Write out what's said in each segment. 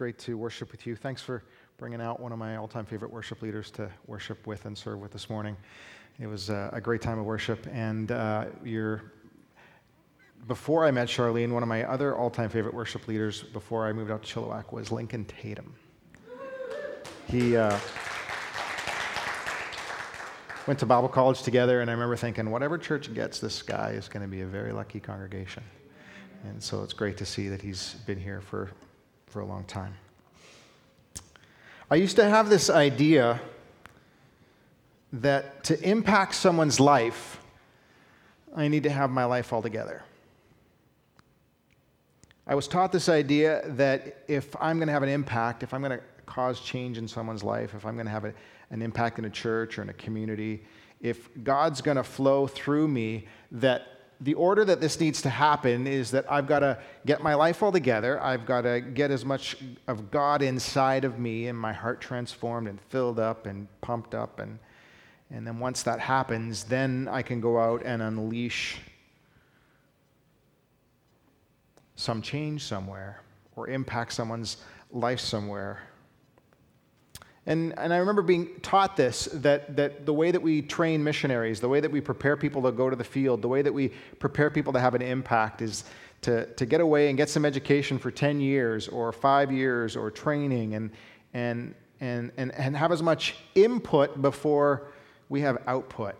great to worship with you. Thanks for bringing out one of my all time favorite worship leaders to worship with and serve with this morning. It was uh, a great time of worship. And uh, before I met Charlene, one of my other all time favorite worship leaders before I moved out to Chilliwack was Lincoln Tatum. He uh, went to Bible college together, and I remember thinking, whatever church gets this guy is going to be a very lucky congregation. And so it's great to see that he's been here for, for a long time. I used to have this idea that to impact someone's life, I need to have my life all together. I was taught this idea that if I'm going to have an impact, if I'm going to cause change in someone's life, if I'm going to have a, an impact in a church or in a community, if God's going to flow through me, that the order that this needs to happen is that I've got to get my life all together. I've got to get as much of God inside of me and my heart transformed and filled up and pumped up. And, and then once that happens, then I can go out and unleash some change somewhere or impact someone's life somewhere. And, and I remember being taught this that, that the way that we train missionaries, the way that we prepare people to go to the field, the way that we prepare people to have an impact is to, to get away and get some education for 10 years or five years or training and, and, and, and, and have as much input before we have output.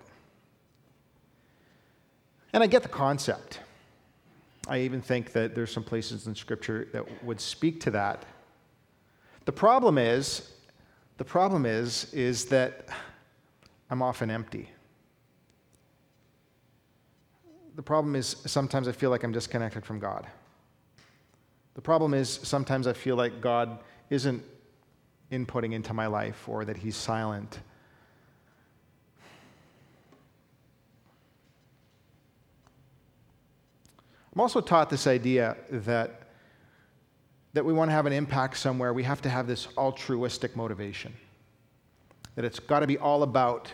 And I get the concept. I even think that there's some places in Scripture that would speak to that. The problem is, the problem is, is that I'm often empty. The problem is sometimes I feel like I'm disconnected from God. The problem is sometimes I feel like God isn't inputting into my life or that He's silent. I'm also taught this idea that that we want to have an impact somewhere, we have to have this altruistic motivation. That it's got to be all about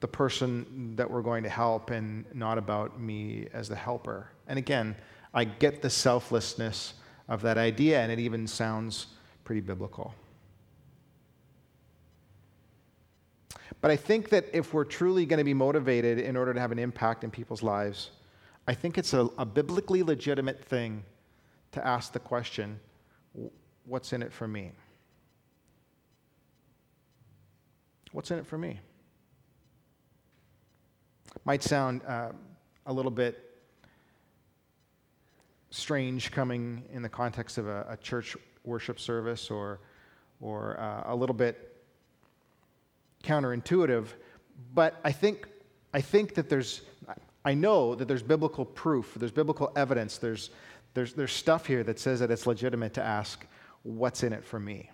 the person that we're going to help and not about me as the helper. And again, I get the selflessness of that idea, and it even sounds pretty biblical. But I think that if we're truly going to be motivated in order to have an impact in people's lives, I think it's a, a biblically legitimate thing to ask the question what's in it for me? What's in it for me? Might sound uh, a little bit strange coming in the context of a, a church worship service or, or uh, a little bit counterintuitive, but I think, I think that there's, I know that there's biblical proof, there's biblical evidence, there's, there's, there's stuff here that says that it's legitimate to ask, what's in it for me?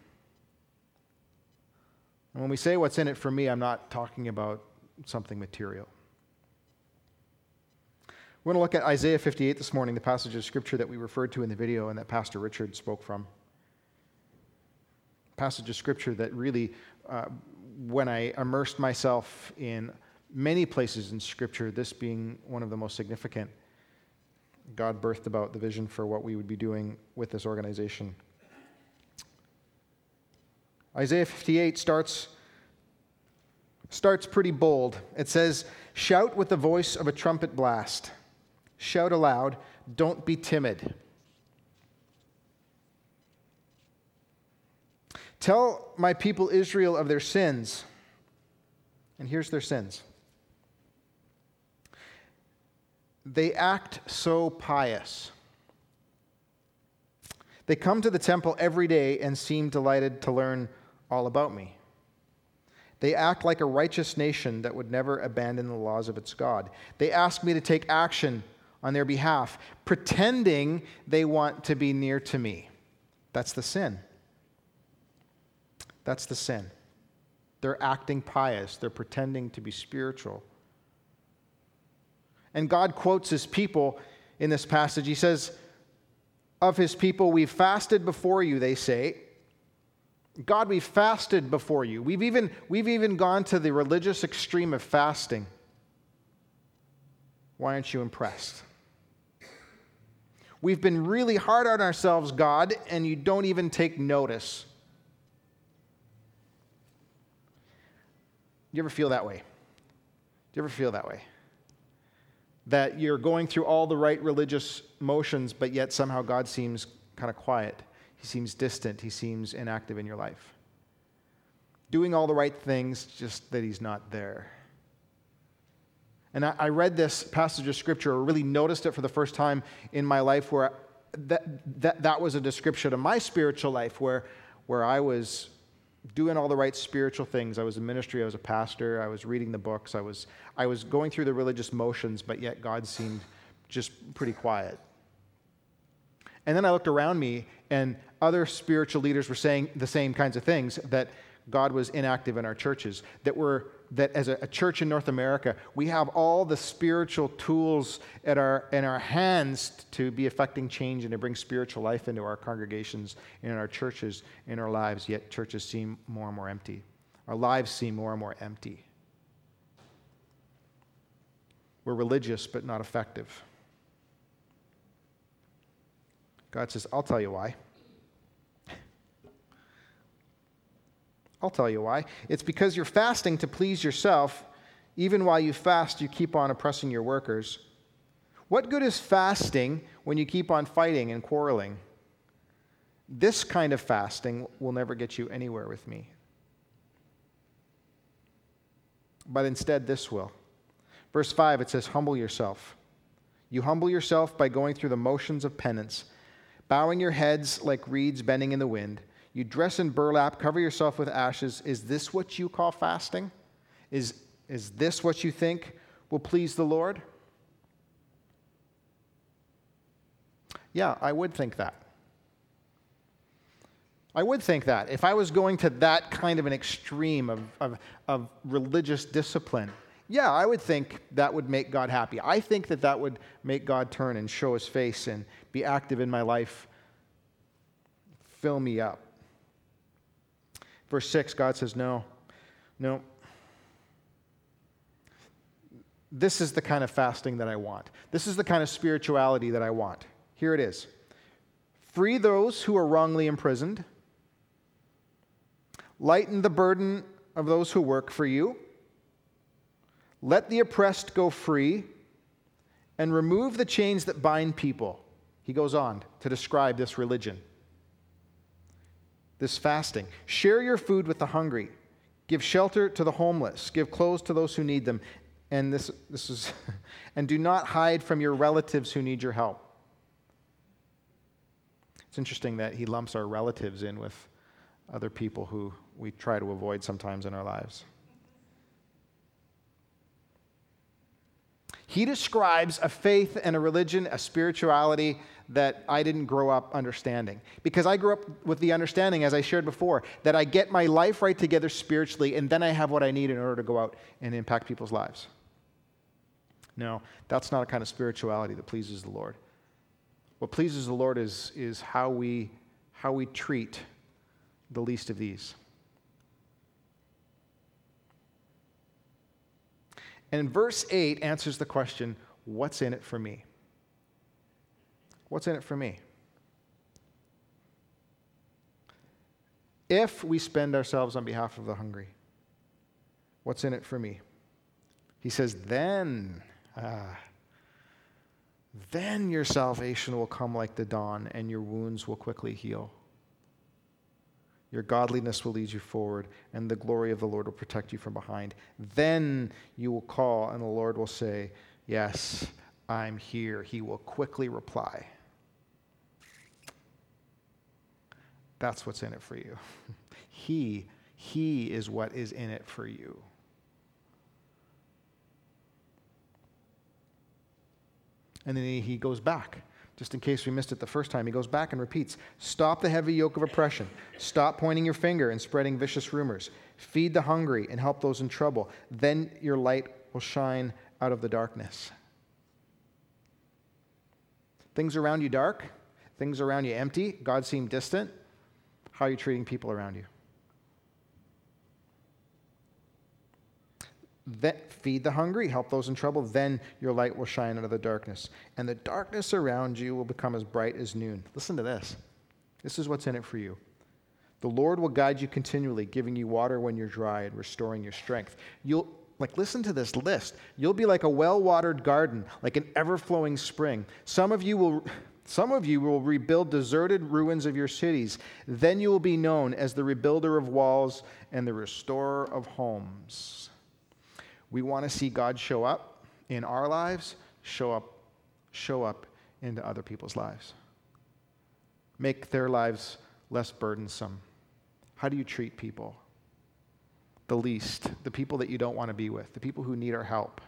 And when we say what's in it for me, I'm not talking about something material. We're going to look at Isaiah 58 this morning, the passage of scripture that we referred to in the video and that Pastor Richard spoke from. Passage of scripture that really, uh, when I immersed myself in many places in scripture, this being one of the most significant, God birthed about the vision for what we would be doing with this organization. Isaiah 58 starts, starts pretty bold. It says, Shout with the voice of a trumpet blast. Shout aloud. Don't be timid. Tell my people Israel of their sins. And here's their sins they act so pious. They come to the temple every day and seem delighted to learn all about me. They act like a righteous nation that would never abandon the laws of its God. They ask me to take action on their behalf, pretending they want to be near to me. That's the sin. That's the sin. They're acting pious, they're pretending to be spiritual. And God quotes his people in this passage. He says, Of his people, we've fasted before you, they say. God, we've fasted before you. We've even, we've even gone to the religious extreme of fasting. Why aren't you impressed? We've been really hard on ourselves, God, and you don't even take notice. Do you ever feel that way? Do you ever feel that way? That you're going through all the right religious motions, but yet somehow God seems kind of quiet. He seems distant. He seems inactive in your life. Doing all the right things, just that He's not there. And I, I read this passage of Scripture, or really noticed it for the first time in my life, where that, that, that was a description of my spiritual life, where, where I was doing all the right spiritual things. I was in ministry, I was a pastor, I was reading the books, I was, I was going through the religious motions, but yet God seemed just pretty quiet. And then I looked around me, and other spiritual leaders were saying the same kinds of things that God was inactive in our churches, that we're that as a, church in North America, we have all the spiritual tools at our, in our hands to be affecting change and to bring spiritual life into our congregations, in our churches, in our lives, yet churches seem more and more empty. Our lives seem more and more empty. We're religious, but not effective. God says, I'll tell you why. I'll tell you why. It's because you're fasting to please yourself. Even while you fast, you keep on oppressing your workers. What good is fasting when you keep on fighting and quarreling? This kind of fasting will never get you anywhere with me. But instead, this will. Verse 5, it says, Humble yourself. You humble yourself by going through the motions of penance, bowing your heads like reeds bending in the wind you dress in burlap, cover yourself with ashes. Is this what you call fasting? Is, is this what you think will please the Lord? Yeah, I would think that. I would think that. If I was going to that kind of an extreme of, of, of religious discipline, yeah, I would think that would make God happy. I think that that would make God turn and show his face and be active in my life, fill me up. Verse 6, God says, No, no. This is the kind of fasting that I want. This is the kind of spirituality that I want. Here it is Free those who are wrongly imprisoned, lighten the burden of those who work for you, let the oppressed go free, and remove the chains that bind people. He goes on to describe this religion this fasting. Share your food with the hungry. Give shelter to the homeless. Give clothes to those who need them. And this, this is, and do not hide from your relatives who need your help. It's interesting that he lumps our relatives in with other people who we try to avoid sometimes in our lives. He describes a faith and a religion, a spirituality that I didn't grow up understanding. Because I grew up with the understanding, as I shared before, that I get my life right together spiritually and then I have what I need in order to go out and impact people's lives. No, that's not a kind of spirituality that pleases the Lord. What pleases the Lord is, is how, we, how we treat the least of these. And verse 8 answers the question what's in it for me? What's in it for me? If we spend ourselves on behalf of the hungry, what's in it for me? He says, then, ah, then your salvation will come like the dawn and your wounds will quickly heal. Your godliness will lead you forward, and the glory of the Lord will protect you from behind. Then you will call, and the Lord will say, Yes, I'm here. He will quickly reply. That's what's in it for you. he, he is what is in it for you. And then he goes back just in case we missed it the first time, he goes back and repeats Stop the heavy yoke of oppression. Stop pointing your finger and spreading vicious rumors. Feed the hungry and help those in trouble. Then your light will shine out of the darkness. Things around you dark, things around you empty, God seemed distant. How are you treating people around you? That feed the hungry, help those in trouble, then your light will shine out of the darkness. And the darkness around you will become as bright as noon. Listen to this. This is what's in it for you. The Lord will guide you continually, giving you water when you're dry and restoring your strength. You'll like listen to this list. You'll be like a well-watered garden, like an ever-flowing spring. Some of you will some of you will rebuild deserted ruins of your cities. Then you will be known as the rebuilder of walls and the restorer of homes. We want to see God show up in our lives, show up, show up into other people's lives. Make their lives less burdensome. How do you treat people? The least, the people that you don't want to be with, the people who need our help.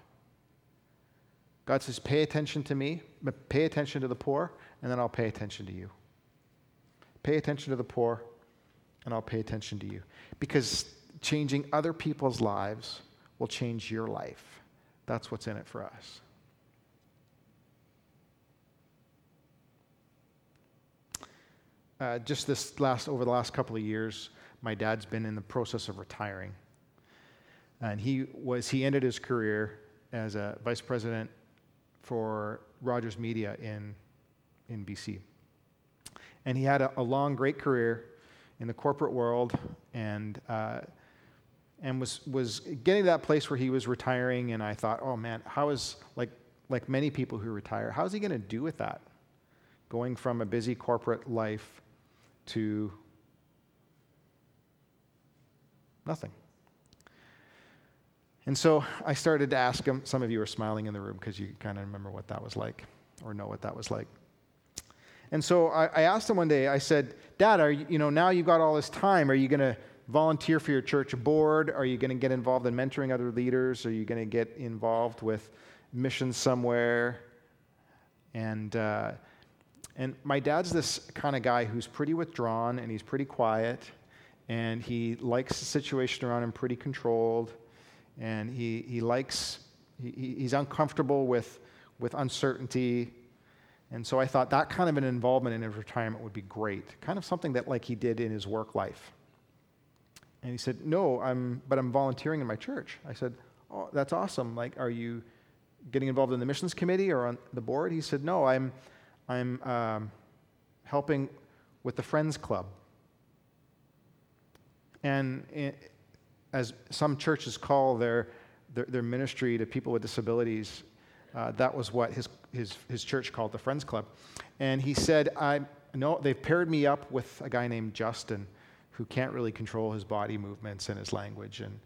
God says, pay attention to me, pay attention to the poor, and then I'll pay attention to you. Pay attention to the poor, and I'll pay attention to you. Because changing other people's lives will change your life. That's what's in it for us. Uh, just this last over the last couple of years, my dad's been in the process of retiring, and he was he ended his career as a vice president for Rogers Media in in BC, and he had a, a long, great career in the corporate world, and. Uh, and was, was getting to that place where he was retiring, and I thought, oh man, how is, like, like many people who retire, how's he going to do with that? Going from a busy corporate life to nothing. And so I started to ask him, some of you are smiling in the room because you kind of remember what that was like or know what that was like. And so I, I asked him one day, I said, Dad, are you, you know, now you've got all this time, are you going to volunteer for your church board? Are you going to get involved in mentoring other leaders? Are you going to get involved with missions somewhere? And, uh, and my dad's this kind of guy who's pretty withdrawn and he's pretty quiet and he likes the situation around him pretty controlled and he, he likes, he, he's uncomfortable with, with uncertainty. And so I thought that kind of an involvement in his retirement would be great, kind of something that like he did in his work life. And he said, No, I'm, but I'm volunteering in my church. I said, Oh, that's awesome. Like, are you getting involved in the missions committee or on the board? He said, No, I'm, I'm um, helping with the Friends Club. And it, as some churches call their, their, their, ministry to people with disabilities, uh, that was what his, his, his church called the Friends Club. And he said, I know they've paired me up with a guy named Justin who can't really control his body movements and his language. And,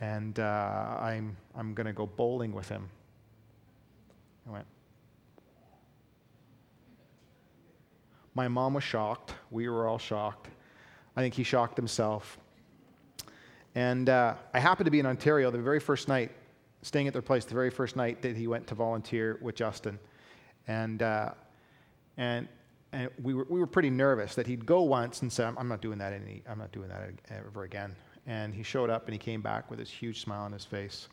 and uh, I'm, I'm going to go bowling with him. I went, My mom was shocked. We were all shocked. I think he shocked himself. And uh, I happened to be in Ontario the very first night, staying at their place the very first night that he went to volunteer with Justin. And, uh, and and we were, we were pretty nervous that he'd go once and say, I'm not doing that any, I'm not doing that ever again. And he showed up and he came back with this huge smile on his face.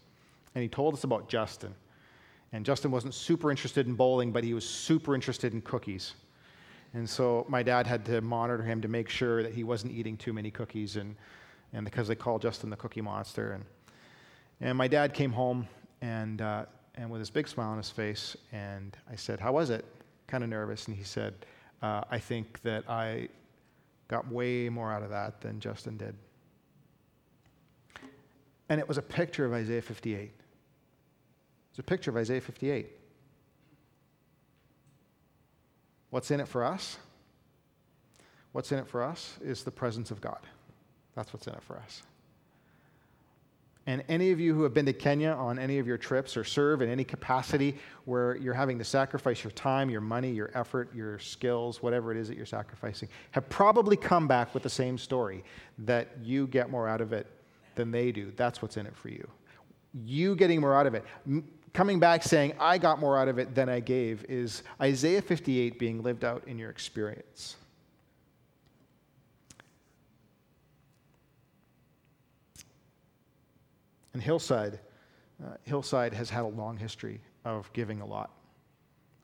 And he told us about Justin. And Justin wasn't super interested in bowling, but he was super interested in cookies. And so my dad had to monitor him to make sure that he wasn't eating too many cookies, and, and because they call Justin the Cookie Monster. And, and my dad came home and, uh, and with this big smile on his face, and I said, How was it? Kind of nervous. And he said, uh, I think that I got way more out of that than Justin did. And it was a picture of Isaiah 58. It's a picture of Isaiah 58. What's in it for us? What's in it for us is the presence of God. That's what's in it for us. And any of you who have been to Kenya on any of your trips or serve in any capacity where you're having to sacrifice your time, your money, your effort, your skills, whatever it is that you're sacrificing, have probably come back with the same story that you get more out of it than they do. That's what's in it for you. You getting more out of it. Coming back saying, I got more out of it than I gave, is Isaiah 58 being lived out in your experience. And Hillside, uh, Hillside has had a long history of giving a lot,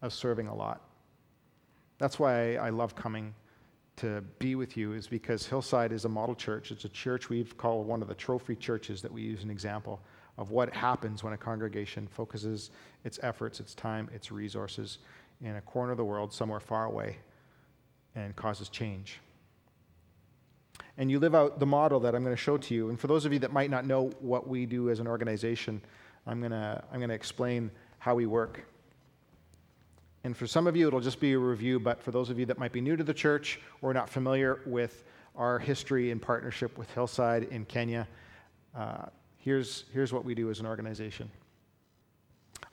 of serving a lot. That's why I, love coming to be with you, is because Hillside is a model church. It's a church we've called one of the trophy churches that we use an example of what happens when a congregation focuses its efforts, its time, its resources in a corner of the world somewhere far away and causes change. And you live out the model that I'm going to show to you. And for those of you that might not know what we do as an organization, I'm going to, I'm going to explain how we work. And for some of you, it'll just be a review, but for those of you that might be new to the church or not familiar with our history in partnership with Hillside in Kenya, uh, here's, here's what we do as an organization.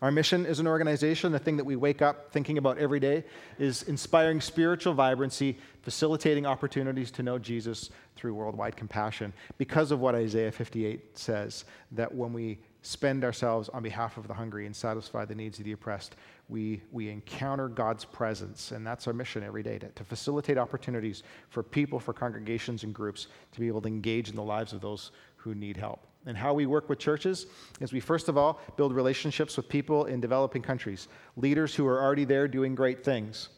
Our mission as an organization, the thing that we wake up thinking about every day, is inspiring spiritual vibrancy, facilitating opportunities to know Jesus through worldwide compassion. Because of what Isaiah 58 says, that when we spend ourselves on behalf of the hungry and satisfy the needs of the oppressed, we, we encounter God's presence. And that's our mission every day to, to facilitate opportunities for people, for congregations, and groups to be able to engage in the lives of those who need help. And how we work with churches is we first of all build relationships with people in developing countries, leaders who are already there doing great things.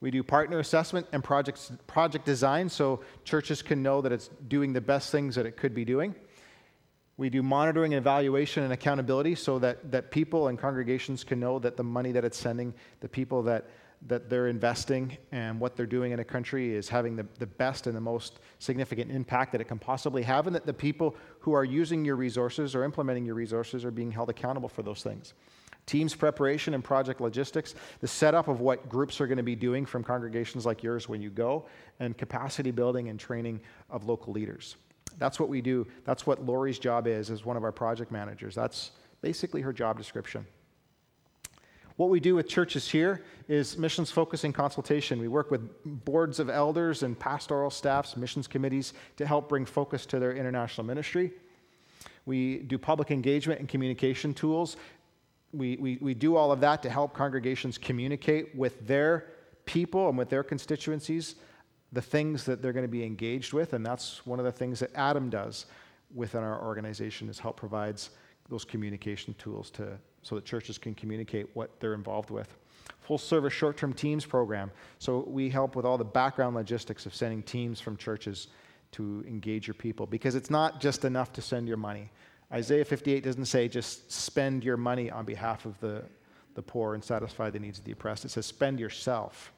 We do partner assessment and project, project design so churches can know that it's doing the best things that it could be doing. We do monitoring and evaluation and accountability so that, that people and congregations can know that the money that it's sending, the people that that they're investing and what they're doing in a country is having the, the best and the most significant impact that it can possibly have, and that the people who are using your resources or implementing your resources are being held accountable for those things. Teams preparation and project logistics, the setup of what groups are going to be doing from congregations like yours when you go, and capacity building and training of local leaders. That's what we do. That's what Lori's job is as one of our project managers. That's basically her job description. What we do with churches here is missions focusing consultation. We work with boards of elders and pastoral staffs, missions committees to help bring focus to their international ministry. We do public engagement and communication tools. We, we, we do all of that to help congregations communicate with their people and with their constituencies the things that they're going to be engaged with. And that's one of the things that Adam does within our organization is help provides those communication tools to, so that churches can communicate what they're involved with. Full service short term teams program. So we help with all the background logistics of sending teams from churches to engage your people because it's not just enough to send your money. Isaiah 58 doesn't say just spend your money on behalf of the, the poor and satisfy the needs of the oppressed. It says spend yourself.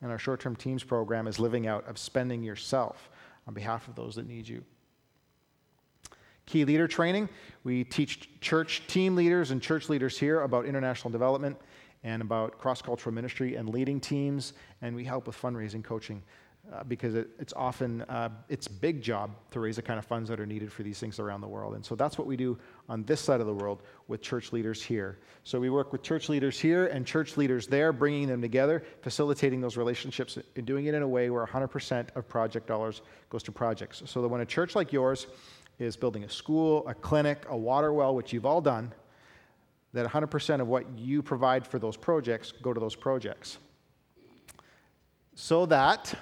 And our short term teams program is living out of spending yourself on behalf of those that need you. Key leader training. We teach church team leaders and church leaders here about international development and about cross cultural ministry and leading teams, and we help with fundraising coaching. Uh, because it, it's often uh, it's big job to raise the kind of funds that are needed for these things around the world and so that's what we do on this side of the world with church leaders here so we work with church leaders here and church leaders there bringing them together facilitating those relationships and doing it in a way where 100% of project dollars goes to projects so that when a church like yours is building a school, a clinic, a water well, which you've all done, that 100% of what you provide for those projects go to those projects. So that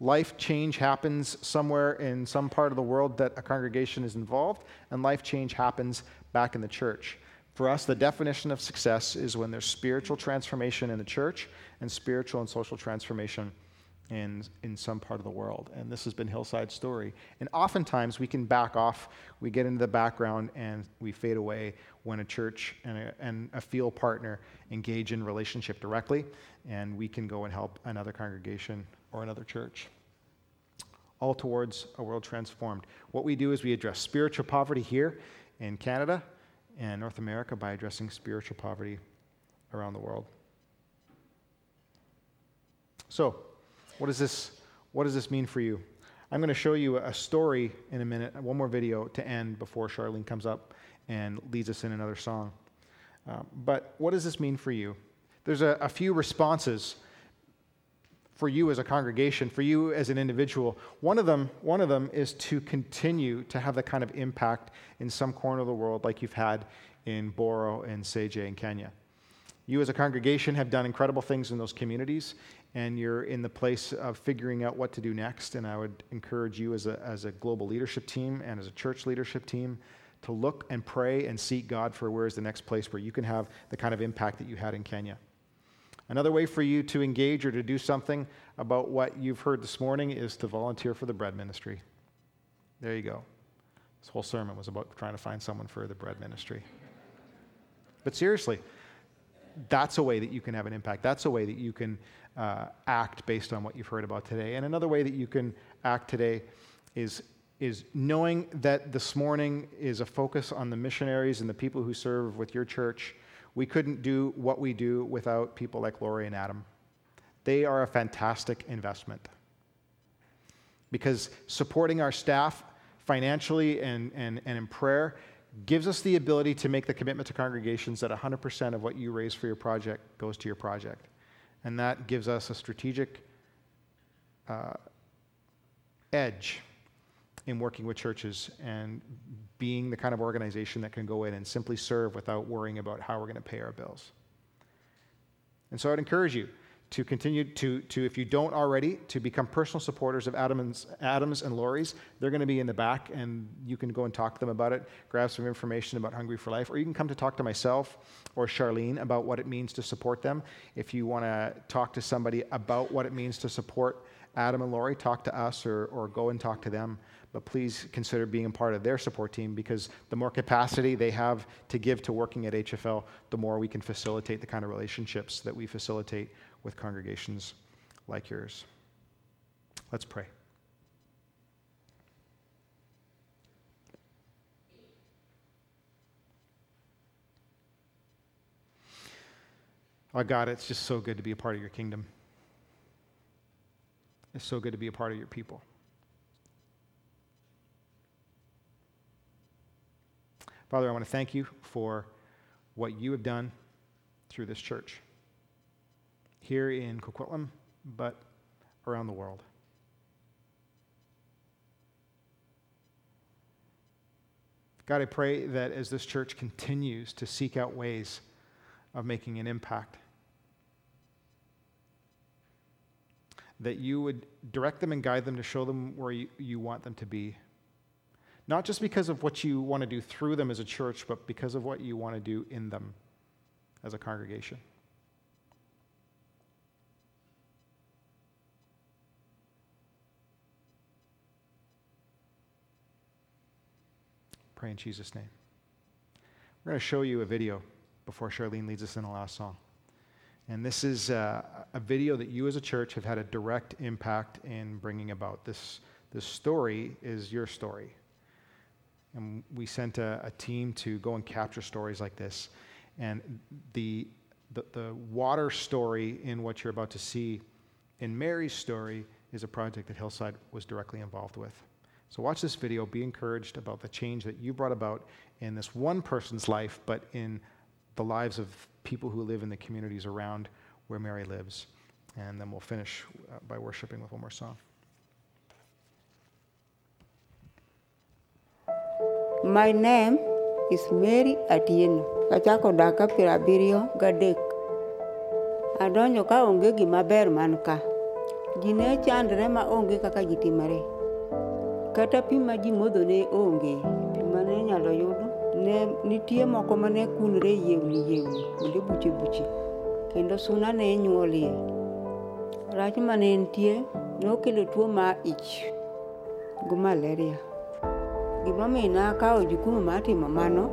life change happens somewhere in some part of the world that a congregation is involved, and life change happens back in the church. For us, the definition of success is when there's spiritual transformation in the church and spiritual and social transformation in, in some part of the world. And this has been Hillside's story. And oftentimes we can back off, we get into the background, and we fade away when a church and a, and a field partner engage in relationship directly, and we can go and help another congregation or another church. All towards a world transformed. What we do is we address spiritual poverty here in Canada and North America by addressing spiritual poverty around the world. So, what does this, what does this mean for you? I'm going to show you a story in a minute, one more video to end before Charlene comes up and leads us in another song. Uh, but what does this mean for you? There's a, a few responses for you as a congregation, for you as an individual. One of them, one of them is to continue to have the kind of impact in some corner of the world like you've had in Boro and Seje in Kenya. You as a congregation have done incredible things in those communities, and you're in the place of figuring out what to do next. And I would encourage you as a, as a global leadership team and as a church leadership team to look and pray and seek God for where is the next place where you can have the kind of impact that you had in Kenya. Another way for you to engage or to do something about what you've heard this morning is to volunteer for the bread ministry. There you go. This whole sermon was about trying to find someone for the bread ministry. But seriously, that's a way that you can have an impact. That's a way that you can uh, act based on what you've heard about today. And another way that you can act today is, is knowing that this morning is a focus on the missionaries and the people who serve with your church. We couldn't do what we do without people like Lori and Adam. They are a fantastic investment. Because supporting our staff financially and, and, and in prayer gives us the ability to make the commitment to congregations that 100% of what you raise for your project goes to your project. And that gives us a strategic uh, edge in working with churches and being the kind of organization that can go in and simply serve without worrying about how we're going to pay our bills. And so I'd encourage you to continue to, to, if you don't already, to become personal supporters of Adams, Adams and Lori's. They're going to be in the back, and you can go and talk to them about it, grab some information about Hungry for Life, or you can come to talk to myself or Charlene about what it means to support them. If you want to talk to somebody about what it means to support Adam and Lori, talk to us or, or go and talk to them. But please consider being a part of their support team because the more capacity they have to give to working at HFL, the more we can facilitate the kind of relationships that we facilitate with congregations like yours. Let's pray. Oh, God, it's just so good to be a part of your kingdom. It's so good to be a part of your people. Father, I want to thank you for what you have done through this church here in Coquitlam, but around the world. God, I pray that as this church continues to seek out ways of making an impact, that you would direct them and guide them to show them where you, you want them to be. Not just because of what you want to do through them as a church, but because of what you want to do in them as a congregation. Pray in Jesus' name. We're going to show you a video before Charlene leads us in the last song. And this is uh, a video that you as a church have had a direct impact in bringing about. This, this story is your story. And we sent a, a team to go and capture stories like this. And the, the, the water story in what you're about to see in Mary's story is a project that Hillside was directly involved with. So watch this video, be encouraged about the change that you brought about in this one person's life, but in the lives of people who live in the communities around where Mary lives. And then we'll finish uh, by worshiping with one more song. My name is Mary Atieno. Kachako daka piero abiriyo gadek. Adonjo ka onge gima ber man ka. Chandre ma onge kaka ji timore. Kata pi ma ji modho ne onge. Pi mane inyalo yud ne nitie moko mane kunre yiewni yiewni kuonde buche buche. Kendo suna ne nyuolie. Rach mane nitie nokelo tuo ma ich gi malaria. Gimomiyo nakawo jukumu mar timo mano,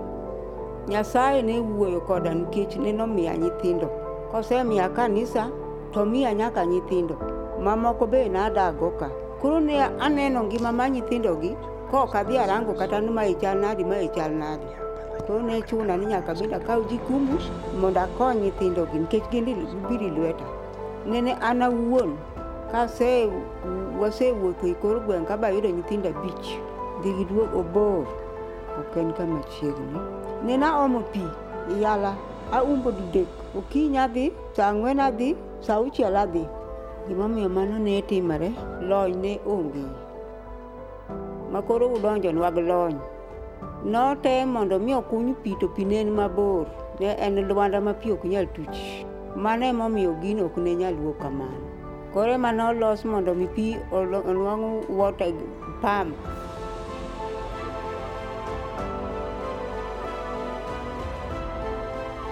Nyasaye ne wuoyo koda nikech ne nomiya nyithindo. Kosemiya kanisa, to miya nyaka nyithindo. Mamoko be nadago ka. Koro ne aneno ngima mar nyithindogi, kok adhi arango kata ni mae chal nadi, mae chal nadi. Koro ne chuna ni nyaka bende akaw jukumu mondo akony nyithindogi nikech gin biro lweta. Nene an awuon kase wasewuotho e kor gweng' ka bayudo nyithindo abich dhi giduogo bor ok en kama chiegni nene aomo pi e yala aumbo didek okinyi adhi sa ang'wen adhi sa auchiel adhi gimomiyo mano ne timore lony ne onge. Makoro udonjonwa gi lony. Notem mondo mi okuny pi to pi ne en mabor. Ne en lwanda ma pi ok nyal tuch. Mano emomiyo gino ok ne nyal wuok kamano. Koro ema nolos mondo mi pi onwang' water pump.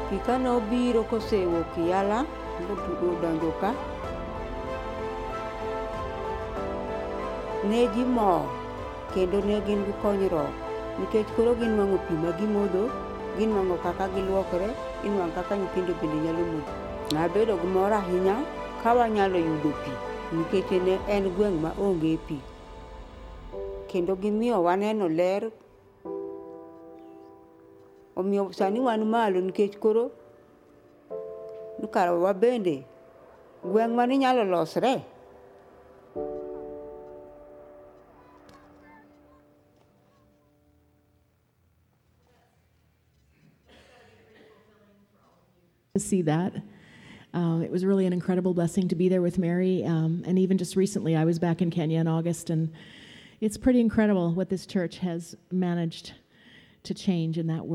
Pi kane obiro kosewuok yala odonjo ka ne ji mor kendo ne gin gi konyruok. Nikech koro gin nwang'o pi ma gimodho gin nwang'o kaka giluokore inwang'o kaka nyithindo bende nyalo modho. Nabedo gi mor ahinya ka wanyalo yudo pi nikech ne en gweng' ma onge pi. Kendo gimiyo waneno ler. Omiyo sani wan malo nikech koro kara wabende gweng' mane nyalo losre to see that. Um, it was really an incredible blessing to be there with Mary. Um, and even just recently, I was back in Kenya in August, and it's pretty incredible what this church has managed to change in that